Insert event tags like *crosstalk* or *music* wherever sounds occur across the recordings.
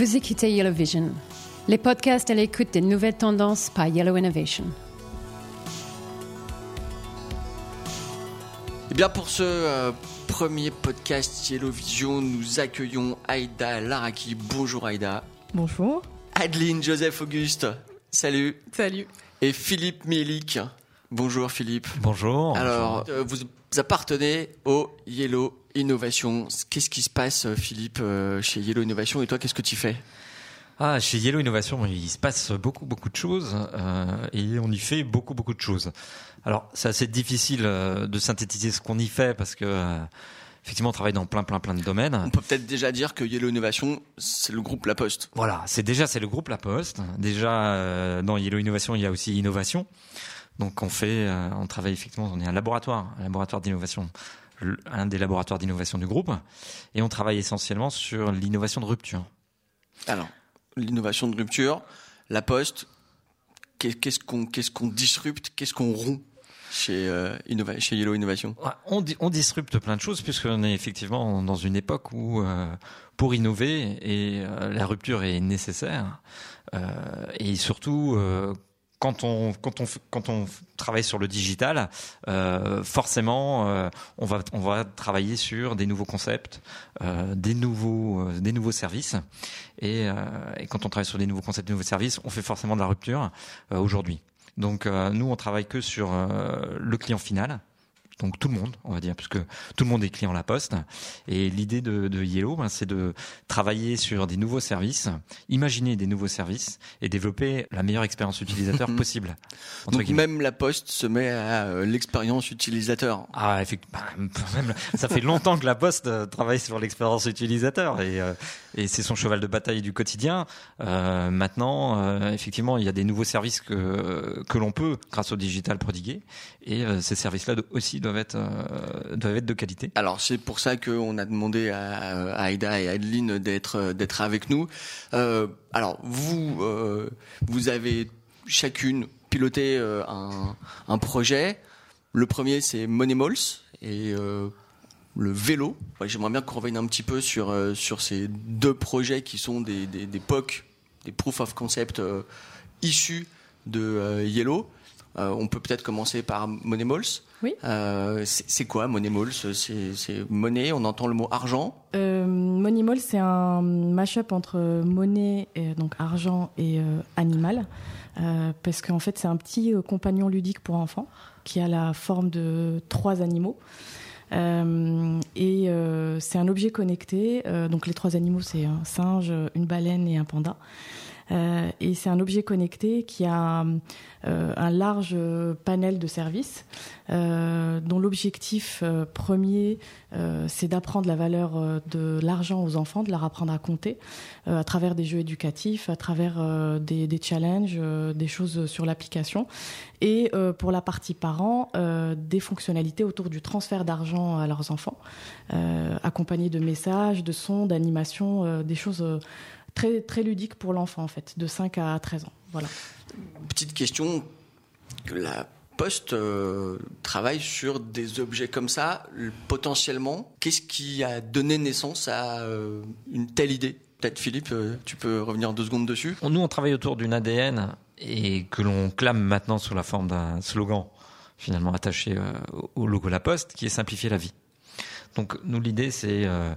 Vous écoutez Yellow Vision, les podcasts à l'écoute des nouvelles tendances par Yellow Innovation. Eh bien, pour ce euh, premier podcast Yellow Vision, nous accueillons Aïda Laraki. Bonjour Aïda. Bonjour. Adeline Joseph Auguste. Salut. Salut. Et Philippe Mielik. Bonjour Philippe. Bonjour. Alors, euh, vous appartenez au Yellow Innovation. Qu'est-ce qui se passe, euh, Philippe, euh, chez Yellow Innovation? Et toi, qu'est-ce que tu fais? Ah, chez Yellow Innovation, il se passe beaucoup, beaucoup de choses euh, et on y fait beaucoup, beaucoup de choses. Alors, c'est assez difficile euh, de synthétiser ce qu'on y fait parce que, euh, effectivement, on travaille dans plein, plein, plein de domaines. On peut peut-être déjà dire que Yellow Innovation, c'est le groupe La Poste. Voilà, c'est déjà c'est le groupe La Poste. Déjà euh, dans Yellow Innovation, il y a aussi innovation. Donc on fait, euh, on travaille effectivement, on est un laboratoire, un laboratoire d'innovation, un des laboratoires d'innovation du groupe, et on travaille essentiellement sur l'innovation de rupture. Alors, l'innovation de rupture, La Poste, qu'est- qu'est-ce qu'on qu'est-ce qu'on disrupte, qu'est-ce qu'on rompt chez, euh, Innova- chez Yellow Innovation? On, di- on disrupte plein de choses puisqu'on est effectivement dans une époque où euh, pour innover et euh, la rupture est nécessaire et surtout quand on quand on quand on travaille sur le digital, euh, forcément euh, on va on va travailler sur des nouveaux concepts, euh, des nouveaux des nouveaux services et, et quand on travaille sur des nouveaux concepts, des nouveaux services, on fait forcément de la rupture aujourd'hui. Donc nous on travaille que sur le client final donc tout le monde, on va dire, puisque tout le monde est client La Poste. Et l'idée de, de Yellow, ben, c'est de travailler sur des nouveaux services, imaginer des nouveaux services et développer la meilleure expérience utilisateur *laughs* possible. Donc guillemets. même La Poste se met à euh, l'expérience utilisateur. Ah, effectivement, *laughs* même, ça fait longtemps que la Poste euh, travaille sur l'expérience utilisateur et, euh, et c'est son cheval de bataille du quotidien. Euh, maintenant, euh, effectivement, il y a des nouveaux services que que l'on peut, grâce au digital, prodiguer et euh, ces services-là aussi doivent être euh, doivent être de qualité. Alors c'est pour ça qu'on a demandé à, Aïda et Adeline d'être d'être avec nous. Euh, alors vous euh, vous avez chacune piloté euh, un, projet. Le premier c'est Money Malls et euh, le vélo. J'aimerais bien qu'on revienne un petit peu sur euh, sur ces deux projets qui sont des des, des POC, des proof of concept euh, issus de euh, Yellow. Euh, on peut peut-être commencer par Money Malls. Oui. Euh, c'est quoi Money Malls C'est c'est monnaie, on entend le mot argent? Euh, Money Mall, c'est un mash-up entre monnaie, et, donc argent et euh, animal. Euh, parce qu'en fait, c'est un petit euh, compagnon ludique pour enfants qui a la forme de trois animaux. Euh, et euh, c'est un objet connecté. Euh, donc les trois animaux, c'est un singe, une baleine et un panda. Euh, et c'est un objet connecté qui a euh, un large panel de services euh, dont l'objectif euh, premier, euh, c'est d'apprendre la valeur euh, de l'argent aux enfants, de leur apprendre à compter euh, à travers des jeux éducatifs, à travers euh, des, challenges, euh, des choses sur l'application. Et euh, pour la partie parents, euh, des fonctionnalités autour du transfert d'argent à leurs enfants, euh, accompagnées de messages, de sons, d'animations, euh, des choses euh, très, très ludiques pour l'enfant, en fait, de 5 à 13 ans. Voilà. Petite question, la Poste euh, travaille sur des objets comme ça, potentiellement. Qu'est-ce qui a donné naissance à euh, une telle idée? Peut-être Philippe, euh, tu peux revenir deux secondes dessus. Nous, on travaille autour d'une ADN et que l'on clame maintenant sous la forme d'un slogan finalement attaché au logo La Poste, qui est simplifier la vie. Donc nous, l'idée, c'est euh,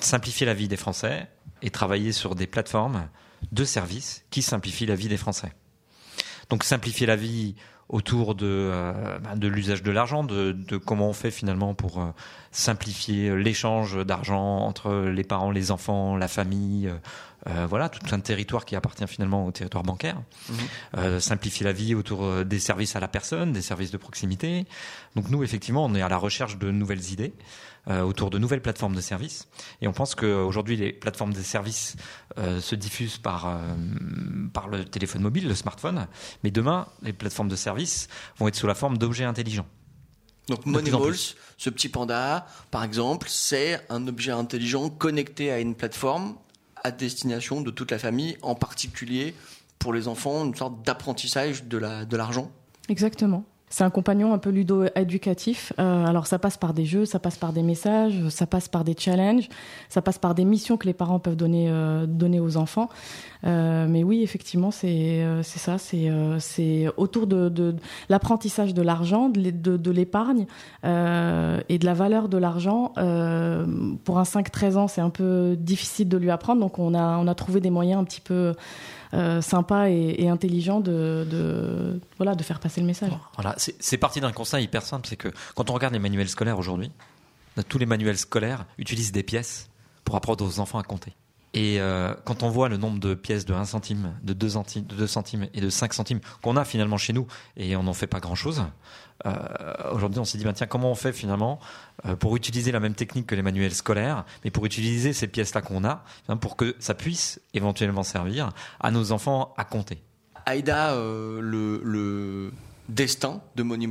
simplifier la vie des Français et travailler sur des plateformes de services qui simplifient la vie des Français. Donc simplifier la vie autour de, euh, de l'usage de l'argent, de, comment on fait finalement pour euh, simplifier l'échange d'argent entre les parents, les enfants, la famille, euh, voilà, tout un territoire qui appartient finalement au territoire bancaire. Euh, simplifier la vie autour euh, des services à la personne, des services de proximité. Donc nous, effectivement, on est à la recherche de nouvelles idées euh, autour de nouvelles plateformes de services. Et on pense qu'aujourd'hui, les plateformes de services se diffusent par, par le téléphone mobile, le smartphone. Mais demain, les plateformes de services vont être sous la forme d'objets intelligents. Donc De Money plus en Balls, plus. ce petit panda, par exemple, c'est un objet intelligent connecté à une plateforme à destination de toute la famille, en particulier pour les enfants, une sorte d'apprentissage de la de l'argent. Exactement. C'est un compagnon un peu ludo-éducatif. Euh, alors ça passe par des jeux, ça passe par des messages, ça passe par des challenges, ça passe par des missions que les parents peuvent donner, euh, donner aux enfants. Euh, mais oui, effectivement, c'est euh, ça. C'est euh, c'est autour de, de l'apprentissage de l'argent, de, de, de l'épargne euh, et de la valeur de l'argent. Pour un 5-13 ans, c'est un peu difficile de lui apprendre. Donc on a on a trouvé des moyens un petit peu euh, sympas et, intelligents de, de voilà de faire passer le message. Voilà, c'est parti d'un constat hyper simple, c'est que quand on regarde les manuels scolaires aujourd'hui, tous les manuels scolaires utilisent des pièces pour apprendre aux enfants à compter. Et euh, quand on voit le nombre de pièces de 1 centime, de 2 centimes, de 2 centimes et de 5 centimes qu'on a finalement chez nous, et on n'en fait pas grand-chose, euh, aujourd'hui on s'est dit, bah, tiens, comment on fait finalement euh, pour utiliser la même technique que les manuels scolaires, mais pour utiliser ces pièces-là qu'on a, hein, pour que ça puisse éventuellement servir à nos enfants à compter. Aïda, le, destin de Money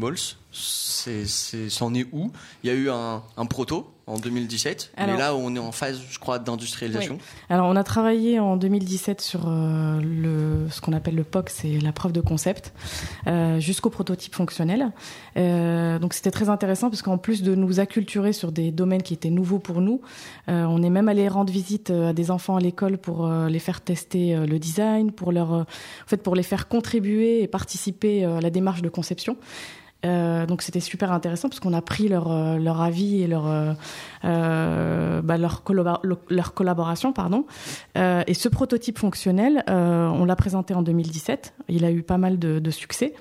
c'est, c'en est où? Il y a eu un proto? En 2017, Alors- mais là on est en phase, je crois, d'industrialisation. Alors, on a travaillé en 2017 sur euh, le, ce qu'on appelle le POC, c'est la preuve de concept, euh, jusqu'au prototype fonctionnel. Euh, donc, c'était très intéressant parce qu'en plus de nous acculturer sur des domaines qui étaient nouveaux pour nous, on est même allé rendre visite à des enfants à l'école pour les faire tester le design, pour leur, en fait, pour les faire contribuer et participer à la démarche de conception. Euh, donc c'était super intéressant parce qu'on a pris leur, euh, leur avis et leur, euh, euh, bah, leur, leur collaboration. Pardon. Euh, et ce prototype fonctionnel, on l'a présenté en 2017. Il a eu pas mal de, de succès.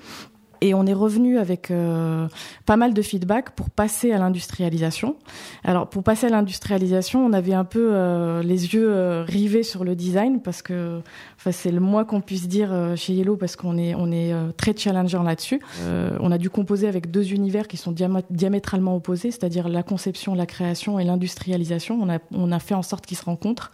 Et on est revenu avec euh, pas mal de feedback pour passer à l'industrialisation. Alors pour passer à l'industrialisation, on avait un peu euh, les yeux euh, rivés sur le design parce que enfin, c'est le moins qu'on puisse dire euh, chez Yellow parce qu'on est on est euh, très challengeant là-dessus. On a dû composer avec deux univers qui sont diama- diamétralement opposés, c'est-à-dire la conception, la création et l'industrialisation. On a on a fait en sorte qu'ils se rencontrent.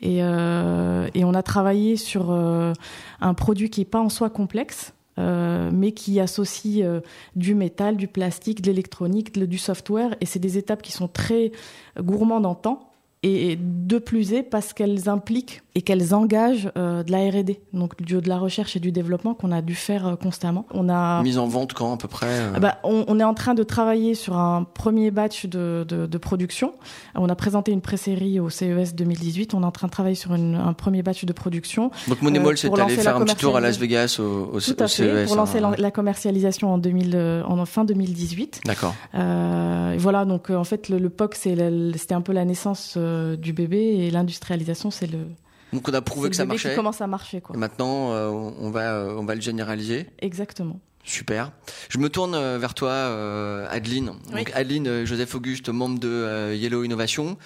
Et, euh, et on a travaillé sur euh, un produit qui est pas en soi complexe, euh, mais qui associe euh, du métal, du plastique, de l'électronique, du software. Et c'est des étapes qui sont très gourmandes en temps. Et de plus est parce qu'elles impliquent et qu'elles engagent euh, de la R&D, donc du- de la recherche et du développement qu'on a dû faire euh, constamment. On a Mise en vente quand à peu près euh, ah bah, on, on est en train de travailler sur un premier batch de, de, de production. On a présenté une pré-série au CES 2018. On est en train de travailler sur une- un premier batch de production. Donc Money euh, Balls est pour allé lancer faire un petit tour à Las. Vegas au, au, Tout à au fait, CES. pour lancer hein. la, la commercialisation en, 2000, en fin 2018. D'accord. Voilà, donc en fait, le, le POC, c'était un peu la naissance du bébé et l'industrialisation, c'est le, Donc on a prouvé le que ça bébé qui marchait. commence à marcher. Quoi. Et maintenant, euh, on va, euh, on va le généraliser. Exactement. Super. Je me tourne euh, vers toi, euh, Adeline. Oui. Donc Adeline euh, Joseph Auguste, membre de euh, Yellow Innovation.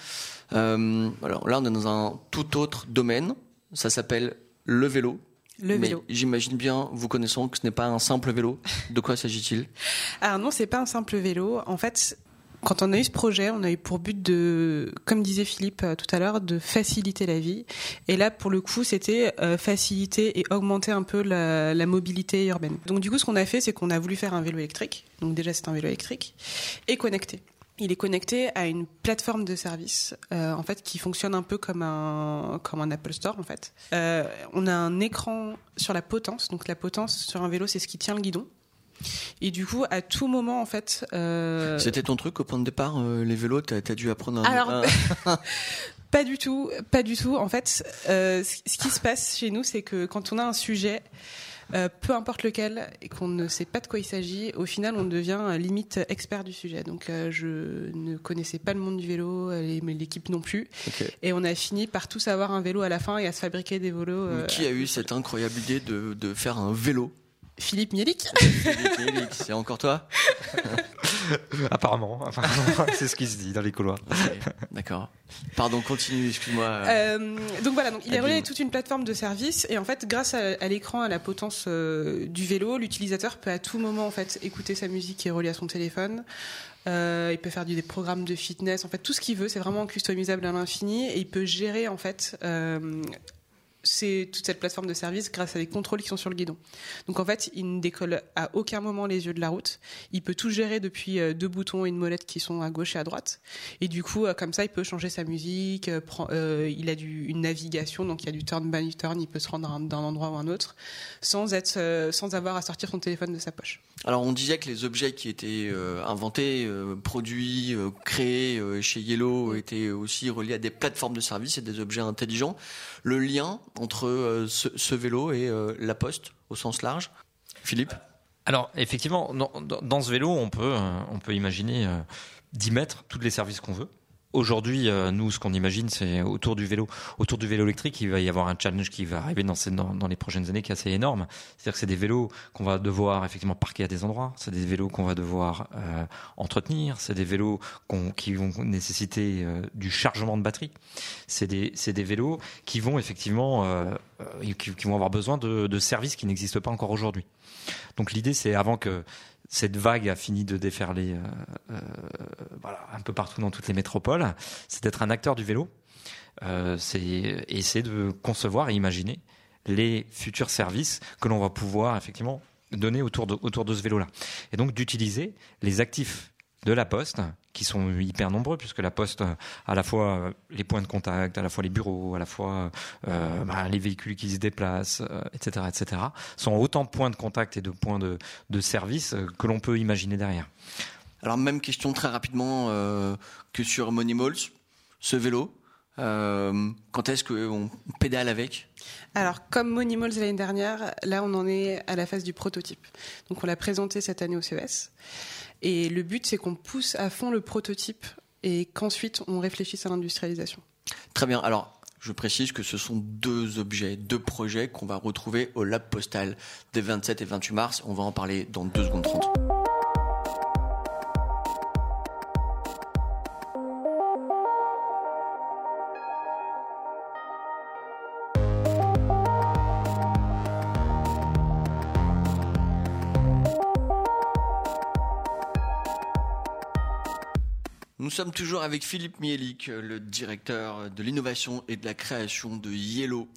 Euh, alors là, on est dans un tout autre domaine. Ça s'appelle le vélo. Le Mais vélo. J'imagine bien, vous connaissons que ce n'est pas un simple vélo. De quoi s'agit-il? *laughs* Alors non, c'est pas un simple vélo. En fait, quand on a eu ce projet, on a eu pour but de, comme disait Philippe euh, tout à l'heure, de faciliter la vie. Et là, pour le coup, c'était euh, faciliter et augmenter un peu la, mobilité urbaine. Donc du coup, ce qu'on a fait, c'est qu'on a voulu faire un vélo électrique. Donc déjà, c'est un vélo électrique et connecté. Il est connecté à une plateforme de service, euh, en fait, qui fonctionne un peu comme un comme un Apple Store, en fait. On a un écran sur la potence. Donc la potence sur un vélo, c'est ce qui tient le guidon. Et du coup, à tout moment, en fait. Euh... C'était ton truc au point de départ, euh, les vélos T'as as dû apprendre un. Alors, un- *laughs* Pas du tout, pas du tout. En fait, euh, ce qui se passe chez nous, c'est que quand on a un sujet, peu importe lequel, et qu'on ne sait pas de quoi il s'agit, au final, on devient limite expert du sujet. Donc, je ne connaissais pas le monde du vélo, l'équipe non plus, et on a fini par tous avoir un vélo à la fin et à se fabriquer des vélos. Qui a eu cette incroyable idée de, de faire un vélo? Philippe Mielik. *laughs* Philippe Mélic, C'est encore toi? *laughs* Apparemment, apparemment *laughs* c'est ce qui se dit dans les couloirs. D'accord. Pardon, continue, excuse-moi. Euh, donc voilà, donc il Adeline. relié toute une plateforme de services et en fait, grâce à, à l'écran, à la potence euh, du vélo, l'utilisateur peut à tout moment en fait écouter sa musique qui est reliée à son téléphone. Euh, il peut faire du, des programmes de fitness, en fait tout ce qu'il veut, c'est vraiment customisable à l'infini et il peut gérer en fait. C'est toute cette plateforme de service grâce à des contrôles qui sont sur le guidon. Donc en fait, il ne décolle à aucun moment les yeux de la route. Il peut tout gérer depuis euh, deux boutons et une molette qui sont à gauche et à droite. Et du coup, euh, comme ça, il peut changer sa musique. euh, il a du, une navigation, donc il y a du turn by turn. Il peut se rendre d'un- endroit ou un autre sans être, sans avoir à sortir son téléphone de sa poche. Alors on disait que les objets qui étaient inventés, produits, créés chez Yellow étaient aussi reliés à des plateformes de services et des objets intelligents. Le lien entre euh, ce, vélo et euh, la poste au sens large, Philippe Alors effectivement, dans, dans- ce vélo, on peut, euh, on peut imaginer d'y mettre tous les services qu'on veut. Aujourd'hui, euh, nous, ce qu'on imagine, c'est autour du vélo, autour du vélo électrique, il va y avoir un challenge qui va arriver dans, ces- dans, les prochaines années qui est assez énorme. C'est-à-dire que c'est des vélos qu'on va devoir effectivement parquer à des endroits, c'est des vélos qu'on va devoir euh, entretenir, c'est des vélos qu'on- qui vont nécessiter euh, du chargement de batterie. C'est des, des vélos qui vont effectivement, euh, euh, qui, qui vont avoir besoin de, de services qui n'existent pas encore aujourd'hui. Donc l'idée, c'est avant que cette vague a fini de déferler euh, euh, voilà, un peu partout dans toutes les métropoles, c'est d'être un acteur du vélo. Euh, c'est c'est de concevoir et imaginer les futurs services que l'on va pouvoir effectivement donner autour de, autour de ce vélo-là. Et donc d'utiliser les actifs de la poste, qui sont hyper nombreux, puisque la poste, euh, à la fois euh, les points de contact, à la fois les bureaux, à la fois euh, bah, les véhicules qui se déplacent, etc., etc., sont autant de points de contact et de points de, service que l'on peut imaginer derrière. Alors même question très rapidement que sur Money ce vélo, euh, quand est-ce qu'on pédale avec? Alors, comme Monimals l'année dernière, là, on en est à la phase du prototype. Donc, on l'a présenté cette année au CES. Et le but, c'est qu'on pousse à fond le prototype et qu'ensuite, on réfléchisse à l'industrialisation. Très bien. Alors, je précise que ce sont deux objets, deux projets qu'on va retrouver au Lab Postal des 27 et 28 mars. On va en parler dans 2 secondes 30. Sommes toujours avec Philippe Mielik, le directeur de l'innovation et de la création de Yellow,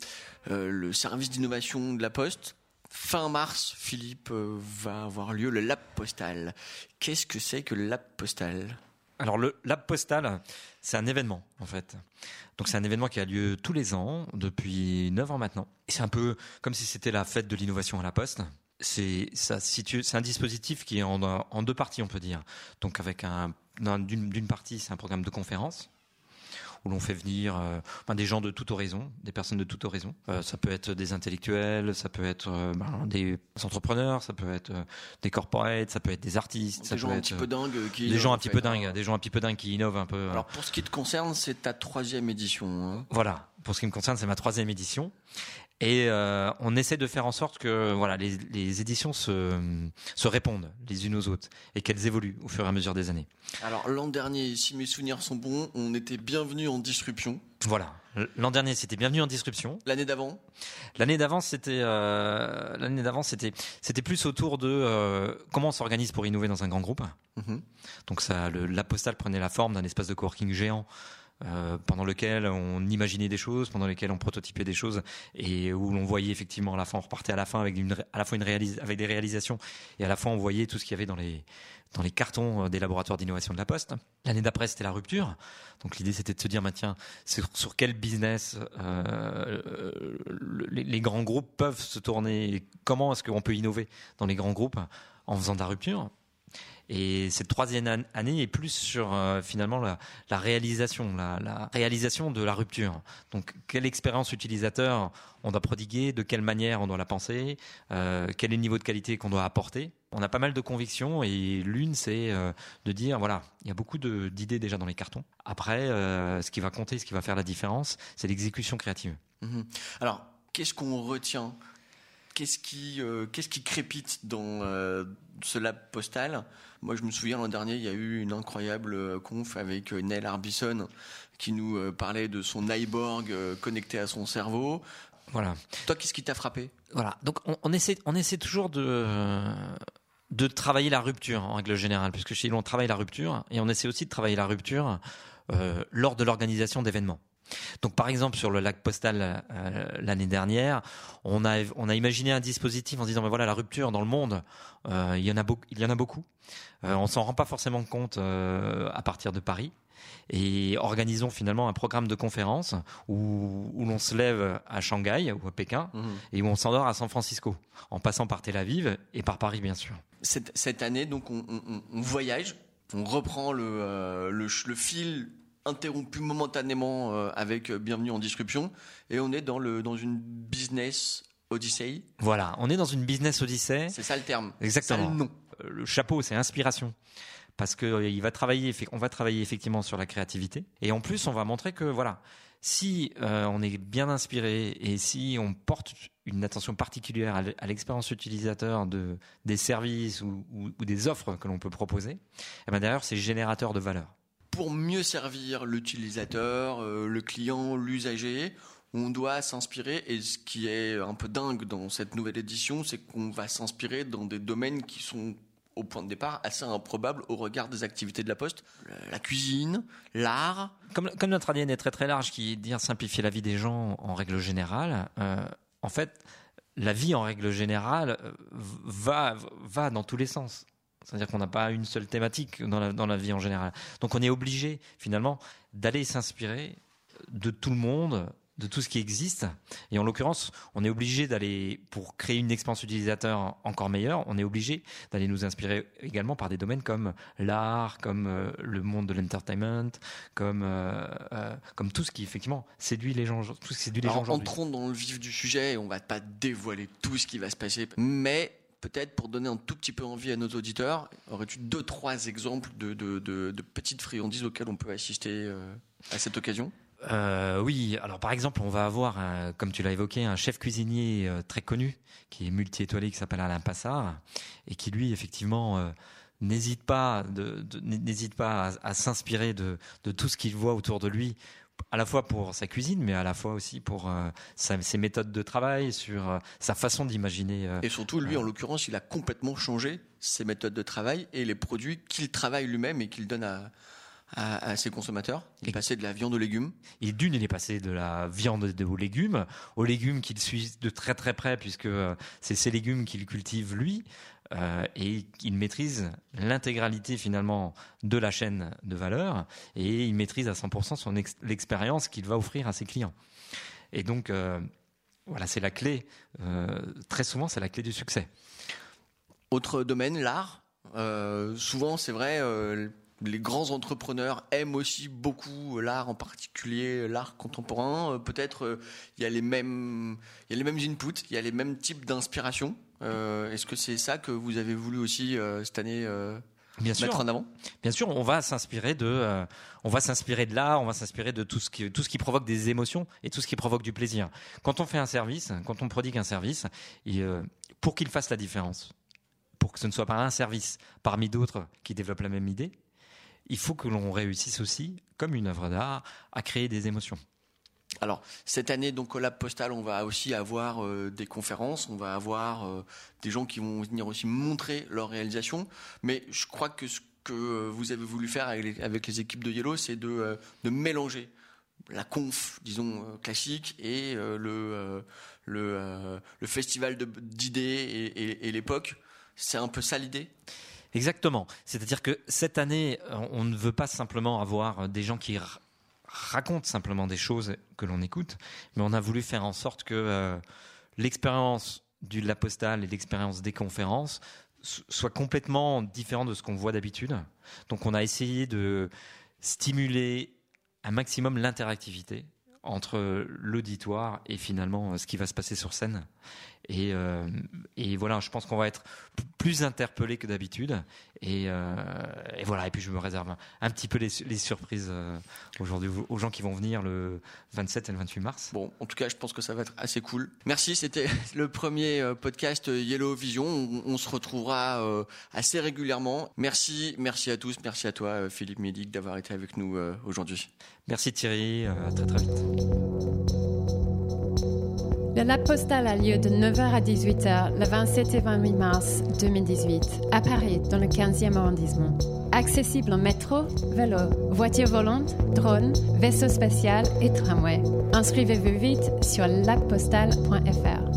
euh, le service d'innovation de la Poste. Fin mars, Philippe, euh, va avoir lieu le Lab Postal. Qu'est-ce que c'est que le Lab Postal? Alors le Lab Postal, c'est un événement en fait. Donc c'est un événement qui a lieu tous les ans depuis 9 ans maintenant. C'est un peu comme si c'était la fête de l'innovation à la Poste. C'est ça se situe, c'est un dispositif qui est en, en deux parties on peut dire. Donc avec un d'un- d'une partie c'est un programme de conférence où l'on fait venir euh, ben, des gens de tout horizon, des personnes de tout horizon. Euh, ça peut être des intellectuels, ça peut être euh, ben, des entrepreneurs, ça peut être des corporates, ça peut être des artistes, ça Des gens peut un être petit peu dingues qui des innovent, gens en un petit fait, peu hein. dingues, des gens un petit peu dingues qui innovent un peu. Alors pour ce qui te concerne, c'est ta troisième édition. hein. Voilà, pour ce qui me concerne, c'est ma troisième édition. Et euh, on essaie de faire en sorte que voilà les, les éditions se, se répondent les unes aux autres et qu'elles évoluent au fur et à mesure des années. Alors l'an dernier, si mes souvenirs sont bons, on était bienvenus en disruption. Voilà. L'an dernier, c'était bienvenue en disruption. L'année d'avant, L'année d'avant, c'était euh, l'année d'avant, c'était c'était plus autour de euh, comment on s'organise pour innover dans un grand groupe. Mhm. Donc ça, le, la postale prenait la forme d'un espace de coworking géant. Euh, pendant lequel on imaginait des choses, pendant lequel on prototypait des choses, et où l'on voyait effectivement à la fin, on repartait à la fin avec à la fois une avec des réalisations, et à la fois on voyait tout ce qu'il y avait dans les cartons euh, des laboratoires d'innovation de la Poste. L'année d'après, c'était la rupture. Donc l'idée, c'était de se dire, bah, tiens, sur, quel business euh, le- les, les grands groupes peuvent se tourner et Comment est-ce qu'on peut innover dans les grands groupes en faisant de la rupture? Et cette troisième an- année est plus sur euh, finalement la, réalisation, la, réalisation de la rupture. Donc, quelle expérience utilisateur on doit prodiguer, de quelle manière on doit la penser, euh, quel est le niveau de qualité qu'on doit apporter. On a pas mal de convictions et l'une c'est euh, de dire voilà, il y a beaucoup d'idées déjà dans les cartons. Après, ce qui va compter, ce qui va faire la différence, c'est l'exécution créative. Mhm. Alors, qu'est-ce qu'on retient Qu'est-ce qui, euh, qu'est-ce qui crépite dans euh, ce lab postal? Moi, je me souviens l'an dernier, il y a eu une incroyable euh, conf avec Neil Arbison qui nous parlait de son iBorg euh, connecté à son cerveau. Voilà. Toi, qu'est-ce qui t'a frappé? Voilà. Donc on, on essaie, on essaie toujours de de travailler la rupture en règle générale, puisque chez nous on travaille la rupture et on essaie aussi de travailler la rupture euh, lors de l'organisation d'événements. Donc par exemple sur le lac postal euh, l'année dernière, on a on a imaginé un dispositif en disant mais voilà la rupture dans le monde, euh, il y en a beaucoup, il y en a beaucoup. Euh, on s'en rend pas forcément compte euh, à partir de Paris et organisons finalement un programme de conférence où, où l'on se lève à Shanghai ou à Pékin Mhm. et où on s'endort à San Francisco en passant par Tel Aviv et par Paris bien sûr. Cette, cette année, donc, on, on- on voyage, on reprend le, euh, le fil interrompu momentanément euh, avec euh, Bienvenue en Disruption, et on est dans, le, dans une business odyssey. Voilà, on est dans une business odyssée. C'est ça le terme. Exactement. Ça le nom. Euh, le chapeau, c'est inspiration. Parce que il va travailler, on va travailler effectivement sur la créativité. Et en plus, on va montrer que voilà, si euh, on est bien inspiré et si on porte une attention particulière à l'expérience utilisateur de des services ou, ou- ou des offres que l'on peut proposer, eh ben derrière, c'est générateur de valeur. Pour mieux servir l'utilisateur, euh, le client, l'usager, on doit s'inspirer, et ce qui est un peu dingue dans cette nouvelle édition, c'est qu'on va s'inspirer dans des domaines qui sont au point de départ assez improbables au regard des activités de la Poste. La cuisine, l'art, Comme, notre ADN est très très large, qui dire simplifier la vie des gens en règle générale, euh, en fait, la vie en règle générale euh, va va dans tous les sens. C'est-à-dire qu'on n'a pas une seule thématique dans la, dans la vie en général. Donc on est obligé finalement d'aller s'inspirer de tout le monde, de tout ce qui existe. Et en l'occurrence, on est obligé d'aller, pour créer une expérience utilisateur encore meilleure, on est obligé d'aller nous inspirer également par des domaines comme l'art, comme euh, le monde de l'entertainment, comme euh, euh, comme tout ce qui effectivement séduit les gens, tout ce qui séduit les gens Alors, aujourd'hui. entrons dans le vif du sujet. On va pas dévoiler tout ce qui va se passer, mais peut-être pour donner un tout petit peu envie à nos auditeurs, aurais-tu deux trois exemples de, de, petites friandises auxquelles on peut assister euh, à cette occasion? Euh, oui, alors par exemple, on va avoir, comme tu l'as évoqué, un chef cuisinier euh, très connu qui est multi-étoilé, qui s'appelle Alain Passard, et qui lui, effectivement, n'hésite pas, de- n'hésite pas à, à s'inspirer de, de tout ce qu'il voit autour de lui, à la fois pour sa cuisine, mais à la fois aussi pour euh, sa- ses méthodes de travail, sur euh, sa façon d'imaginer. euh, Et surtout, lui, en l'occurrence, il a complètement changé ses méthodes de travail et les produits qu'il travaille lui-même et qu'il donne à, à, à ses consommateurs. Il est passé de la viande aux légumes. Et d'une, il est passé de la viande de- aux légumes, aux légumes qu'il suit de très très près, puisque c'est ces légumes qu'il cultive lui, euh, et il maîtrise l'intégralité finalement de la chaîne de valeur, et il maîtrise à 100% son ex- l'expérience qu'il va offrir à ses clients. Et donc, euh, voilà, c'est la clé. euh, très souvent, c'est la clé du succès. Autre domaine, l'art. Souvent, c'est vrai, les grands entrepreneurs aiment aussi beaucoup l'art, en particulier l'art contemporain. Peut-être il y a les mêmes, il y a les mêmes inputs, il y a les mêmes types d'inspiration. Euh, Est-ce que c'est ça que vous avez voulu aussi euh, cette année euh, Bien sûr. mettre en avant? Bien sûr, on va s'inspirer de, euh, on va s'inspirer de l'art, on va s'inspirer de tout ce qui, tout ce qui provoque des émotions et tout ce qui provoque du plaisir. Quand on fait un service, quand on prodigue un service, et, euh, pour qu'il fasse la différence, pour que ce ne soit pas un service parmi d'autres qui développent la même idée, il faut que l'on réussisse aussi, comme une œuvre d'art, à créer des émotions. Alors cette année, donc au Lab Postal, on va aussi avoir euh, des conférences, on va avoir euh, des gens qui vont venir aussi montrer leur réalisation. Mais je crois que ce que euh, vous avez voulu faire avec les, équipes de Yellow, c'est de, de mélanger la conf, disons classique, et le le, festival d'idées et, et- l'époque. C'est un peu ça l'idée? Exactement. C'est-à-dire que cette année, on ne veut pas simplement avoir des gens qui r- racontent simplement des choses que l'on écoute, mais on a voulu faire en sorte que euh, l'expérience du La Postale et l'expérience des conférences so- soit complètement différente de ce qu'on voit d'habitude. Donc on a essayé de stimuler un maximum l'interactivité entre l'auditoire et finalement euh, ce qui va se passer sur scène. Et, euh, et voilà, je pense qu'on va être plus interpellé que d'habitude. Et, euh, et voilà, et puis je me réserve un, petit peu les, su- les surprises aujourd'hui aux- gens qui vont venir le 27 et le 28 mars. Bon, en tout cas, je pense que ça va être assez cool. Merci, c'était *laughs* le premier podcast Yellow Vision. On, on se retrouvera assez régulièrement. Merci, merci à tous, merci à toi, Philippe Médic, d'avoir été avec nous aujourd'hui. Merci Thierry, à très très vite. Le Lab Postal a lieu de 9h à 18h le 27 et 28 mars 2018 à Paris, dans le 15e arrondissement. Accessible en métro, vélo, voiture volante, drone, vaisseau spatial et tramway. Inscrivez-vous vite sur labpostal.fr.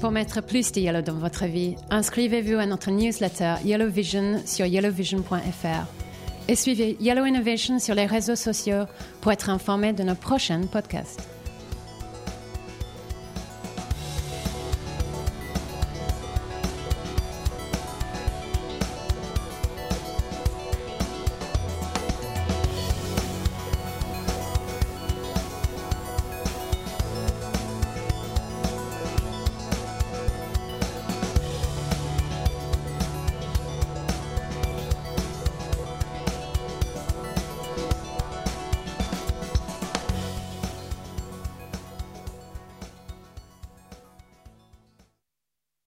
Pour mettre plus de Yellow dans votre vie, inscrivez-vous à notre newsletter Yellow Vision sur yellowvision.fr et suivez Yellow Innovation sur les réseaux sociaux pour être informé de nos prochains podcasts.